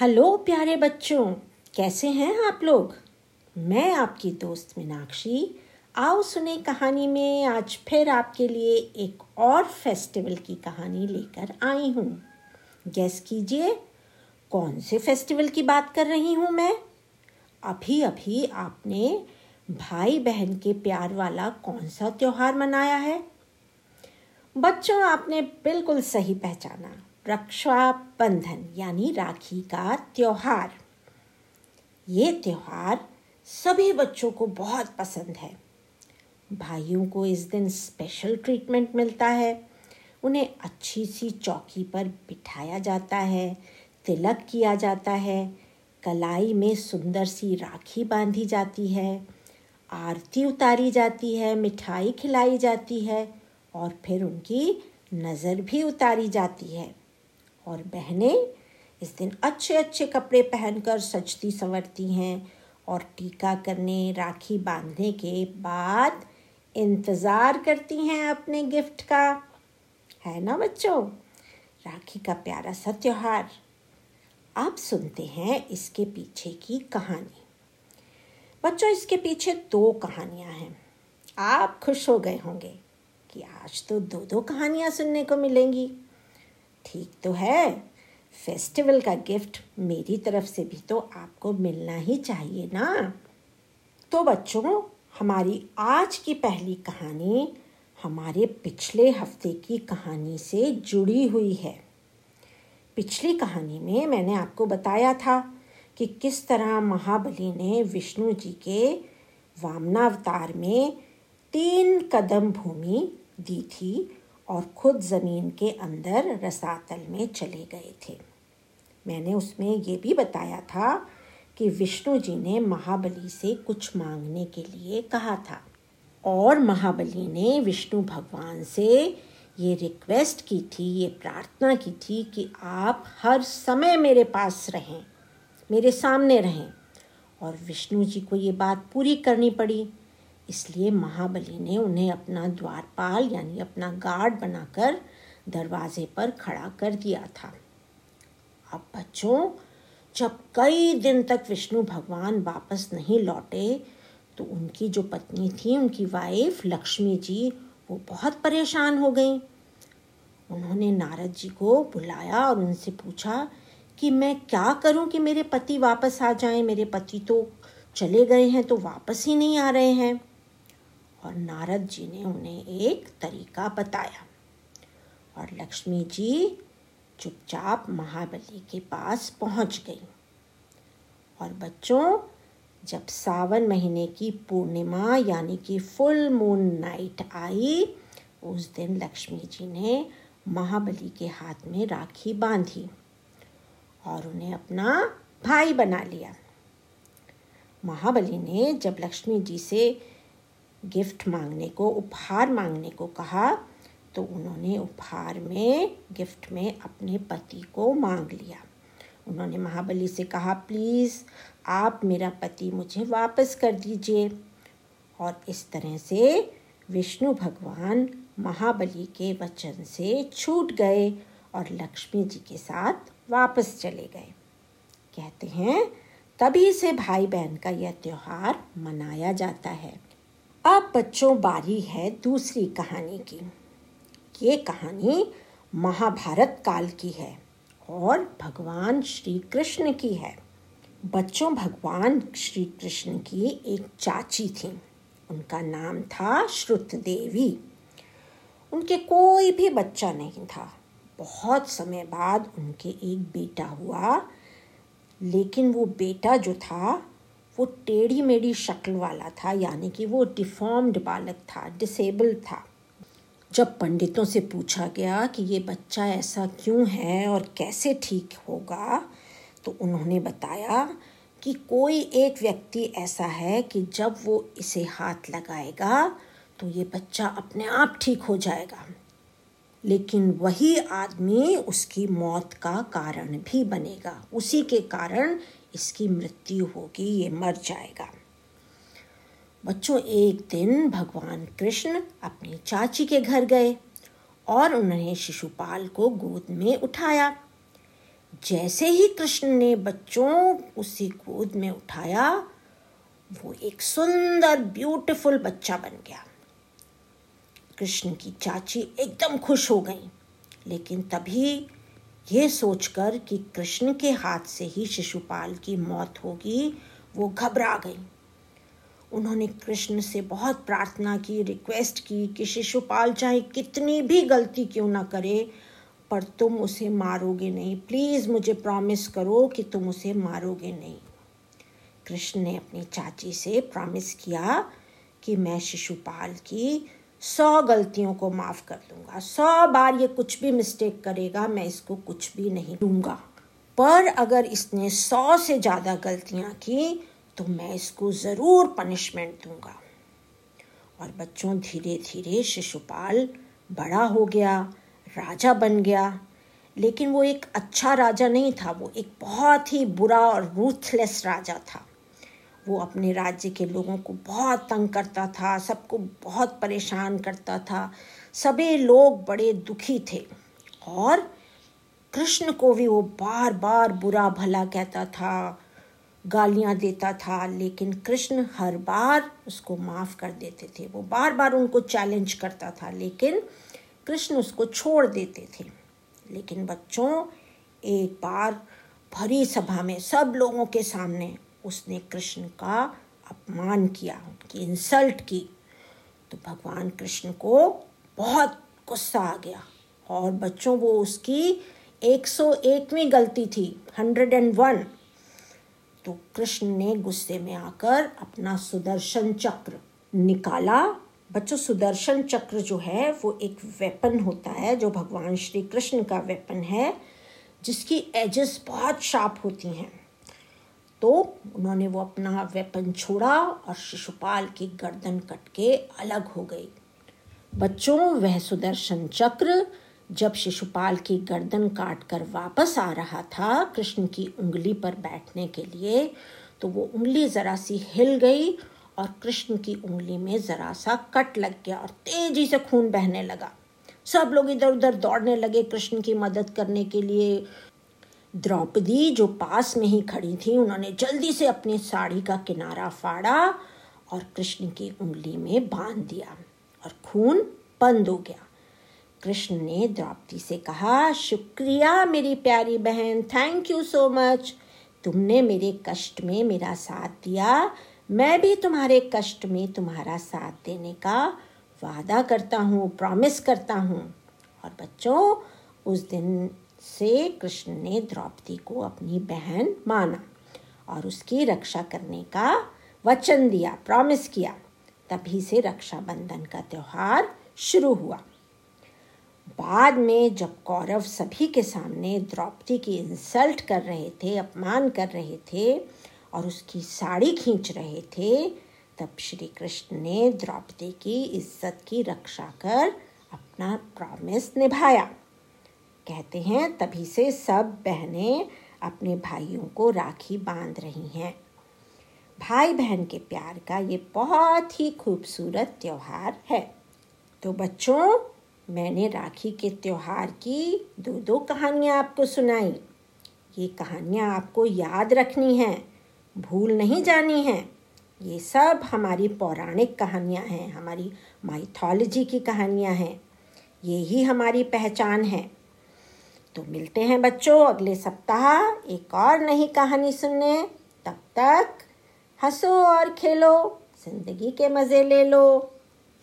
Hello प्यारे बच्चों, कैसे हैं आप लोग? मैं आपकी दोस्त मीनाक्षी, आओ सुने कहानी में आज फिर आपके लिए एक और फेस्टिवल की कहानी लेकर आई हूँ। गैस कीजिए, कौन से फेस्टिवल की बात कर रही हूँ मैं? अभी अभी आपने भाई बहन के प्यार वाला कौन सा त्यौहार मनाया है? बच्चों, आपने बिल्कुल सही पहचाना। रक्षाबंधन, यानी राखी का त्यौहार। ये त्यौहार सभी बच्चों को बहुत पसंद है। भाइयों को इस दिन स्पेशल ट्रीटमेंट मिलता है। उन्हें अच्छी सी चौकी पर बिठाया जाता है, तिलक किया जाता है, कलाई में सुंदर सी राखी बांधी जाती है, आरती उतारी जाती है, मिठाई खिलाई जाती है और फिर उनकी नज़र भी उतारी जाती है। और बहनें इस दिन अच्छे अच्छे कपड़े पहनकर सजती संवरती हैं और टीका करने, राखी बांधने के बाद इंतज़ार करती हैं अपने गिफ्ट का। है ना बच्चों? राखी का प्यारा सा त्यौहार। आप सुनते हैं इसके पीछे की कहानी। बच्चों, इसके पीछे दो कहानियाँ हैं। आप खुश हो गए होंगे कि आज तो दो दो कहानियाँ सुनने को मिलेंगी। ठीक तो है। फेस्टिवल का गिफ्ट मेरी तरफ़ से भी तो आपको मिलना ही चाहिए ना। तो बच्चों, हमारी आज की पहली कहानी हमारे पिछले हफ़्ते की कहानी से जुड़ी हुई है। पिछली कहानी में मैंने आपको बताया था कि किस तरह महाबली ने विष्णु जी के वामनावतार में तीन कदम भूमि दी थी और खुद ज़मीन के अंदर रसातल में चले गए थे। मैंने उसमें ये भी बताया था कि विष्णु जी ने महाबली से कुछ मांगने के लिए कहा था और महाबली ने विष्णु भगवान से ये रिक्वेस्ट की थी, ये प्रार्थना की थी कि आप हर समय मेरे पास रहें, मेरे सामने रहें। और विष्णु जी को ये बात पूरी करनी पड़ी। इसलिए महाबली ने उन्हें अपना द्वारपाल यानी अपना गार्ड बनाकर दरवाजे पर खड़ा कर दिया था। अब बच्चों, जब कई दिन तक विष्णु भगवान वापस नहीं लौटे तो उनकी जो पत्नी थी, उनकी वाइफ लक्ष्मी जी, वो बहुत परेशान हो गई। उन्होंने नारद जी को बुलाया और उनसे पूछा कि मैं क्या करूँ कि मेरे पति वापस आ जाएँ? मेरे पति तो चले गए हैं तो वापस ही नहीं आ रहे हैं। और नारद जी ने उन्हें एक तरीका बताया। और लक्ष्मी जी चुपचाप महाबली के पास पहुँच गई। और बच्चों, जब सावन महीने की पूर्णिमा यानी कि फुल मून नाइट आई, उस दिन लक्ष्मी जी ने महाबली के हाथ में राखी बांधी और उन्हें अपना भाई बना लिया। महाबली ने जब लक्ष्मी जी से गिफ्ट मांगने को, उपहार मांगने को कहा तो उन्होंने उपहार में, गिफ्ट में अपने पति को मांग लिया। उन्होंने महाबली से कहा, प्लीज़, आप मेरा पति मुझे वापस कर दीजिए। और इस तरह से विष्णु भगवान महाबली के वचन से छूट गए और लक्ष्मी जी के साथ वापस चले गए। कहते हैं, तभी से भाई बहन का यह त्यौहार मनाया जाता है। अब बच्चों बारी है दूसरी कहानी की। ये कहानी महाभारत काल की है और भगवान श्री कृष्ण की है। बच्चों, भगवान श्री कृष्ण की एक चाची थी। उनका नाम था श्रुत देवी उनके कोई भी बच्चा नहीं था। बहुत समय बाद उनके एक बेटा हुआ, लेकिन वो बेटा जो था वो टेढ़ी मेढ़ी शक्ल वाला था, यानी कि वो डिफॉर्म्ड बालक था डिसेबल था। जब पंडितों से पूछा गया कि ये बच्चा ऐसा क्यों है और कैसे ठीक होगा तो उन्होंने बताया कि कोई एक व्यक्ति ऐसा है कि जब वो इसे हाथ लगाएगा तो ये बच्चा अपने आप ठीक हो जाएगा। लेकिन वही आदमी उसकी मौत का कारण भी बनेगा। उसी के कारण इसकी मृत्यु होगी, ये मर जाएगा। बच्चों, एक दिन भगवान कृष्ण अपनी चाची के घर गए और उन्होंने शिशुपाल को गोद में उठाया। जैसे ही कृष्ण ने बच्चों उसी गोद में उठाया, वो एक सुंदर ब्यूटीफुल बच्चा बन गया। कृष्ण की चाची एकदम खुश हो गई, लेकिन तभी ये सोचकर कि कृष्ण के हाथ से ही शिशुपाल की मौत होगी, वो घबरा गई। उन्होंने कृष्ण से बहुत प्रार्थना की रिक्वेस्ट की कि शिशुपाल चाहे कितनी भी गलती क्यों ना करे, पर तुम उसे मारोगे नहीं। प्लीज़ मुझे प्रॉमिस करो कि तुम उसे मारोगे नहीं। कृष्ण ने अपनी चाची से प्रॉमिस किया कि मैं शिशुपाल की सौ गलतियों को माफ़ कर दूँगा। सौ बार ये कुछ भी मिस्टेक करेगा, मैं इसको कुछ भी नहीं दूँगा। पर अगर इसने सौ से ज़्यादा गलतियाँ की तो मैं इसको ज़रूर पनिशमेंट दूँगा। और बच्चों धीरे धीरे शिशुपाल बड़ा हो गया, राजा बन गया। लेकिन वो एक अच्छा राजा नहीं था, वो एक बहुत ही बुरा और रूथलेस राजा था। वो अपने राज्य के लोगों को बहुत तंग करता था, सबको बहुत परेशान करता था। सभी लोग बड़े दुखी थे। और कृष्ण को भी वो बार बार बुरा भला कहता था, गालियाँ देता था, लेकिन कृष्ण हर बार उसको माफ़ कर देते थे। वो बार बार उनको चैलेंज करता था, लेकिन कृष्ण उसको छोड़ देते थे। लेकिन बच्चों, एक बार भरी सभा में सब लोगों के सामने उसने कृष्ण का अपमान किया, उनकी इंसल्ट की। तो भगवान कृष्ण को बहुत गुस्सा आ गया और बच्चों, वो उसकी 101वीं गलती थी 101 तो कृष्ण ने गुस्से में आकर अपना सुदर्शन चक्र निकाला। बच्चों, सुदर्शन चक्र जो है, वो एक वेपन होता है, जो भगवान श्री कृष्ण का वेपन है, जिसकी एजेस बहुत शार्प होती हैं। तो उन्होंने वो अपना वेपन छोड़ा और शिशुपाल की गर्दन कट के अलग हो गई। बच्चों, वह सुदर्शन चक्र जब शिशुपाल की गर्दन काट कर वापस आ रहा था कृष्ण की उंगली पर बैठने के लिए तो वो उंगली ज़रा सी हिल गई और कृष्ण की उंगली में ज़रा सा कट लग गया और तेज़ी से खून बहने लगा। सब लोग इधर उधर दौड़ने लगे कृष्ण की मदद करने के लिए। द्रौपदी, जो पास में ही खड़ी थी, उन्होंने जल्दी से अपनी साड़ी का किनारा फाड़ा और कृष्ण की उंगली में बाँध दिया और खून बंद हो गया। कृष्ण ने द्रौपदी से कहा, शुक्रिया मेरी प्यारी बहन थैंक यू सो मच तुमने मेरे कष्ट में मेरा साथ दिया। मैं भी तुम्हारे कष्ट में तुम्हारा साथ देने का वादा करता हूँ प्रॉमिस करता हूँ। और बच्चों, उस दिन से कृष्ण ने द्रौपदी को अपनी बहन माना और उसकी रक्षा करने का वचन दिया प्रॉमिस किया। तभी से रक्षाबंधन का त्यौहार शुरू हुआ। बाद में जब कौरव सभी के सामने द्रौपदी की इंसल्ट कर रहे थे, अपमान कर रहे थे और उसकी साड़ी खींच रहे थे, तब श्री कृष्ण ने द्रौपदी की इज़्ज़त की रक्षा कर अपना प्रॉमिस निभाया। कहते हैं, तभी से सब बहनें अपने भाइयों को राखी बाँध रही हैं। भाई बहन के प्यार का ये बहुत ही खूबसूरत त्यौहार है। तो बच्चों, मैंने राखी के त्यौहार की दो दो कहानियाँ आपको सुनाई। ये कहानियाँ आपको याद रखनी हैं, भूल नहीं जानी हैं। ये सब हमारी पौराणिक कहानियाँ हैं, हमारी माइथोलॉजी की कहानियाँ हैं। ये ही हमारी पहचान है। तो मिलते हैं बच्चों अगले सप्ताह। एक और नई कहानी सुनने। तब तक हंसो और खेलो, ज़िंदगी के मज़े ले लो।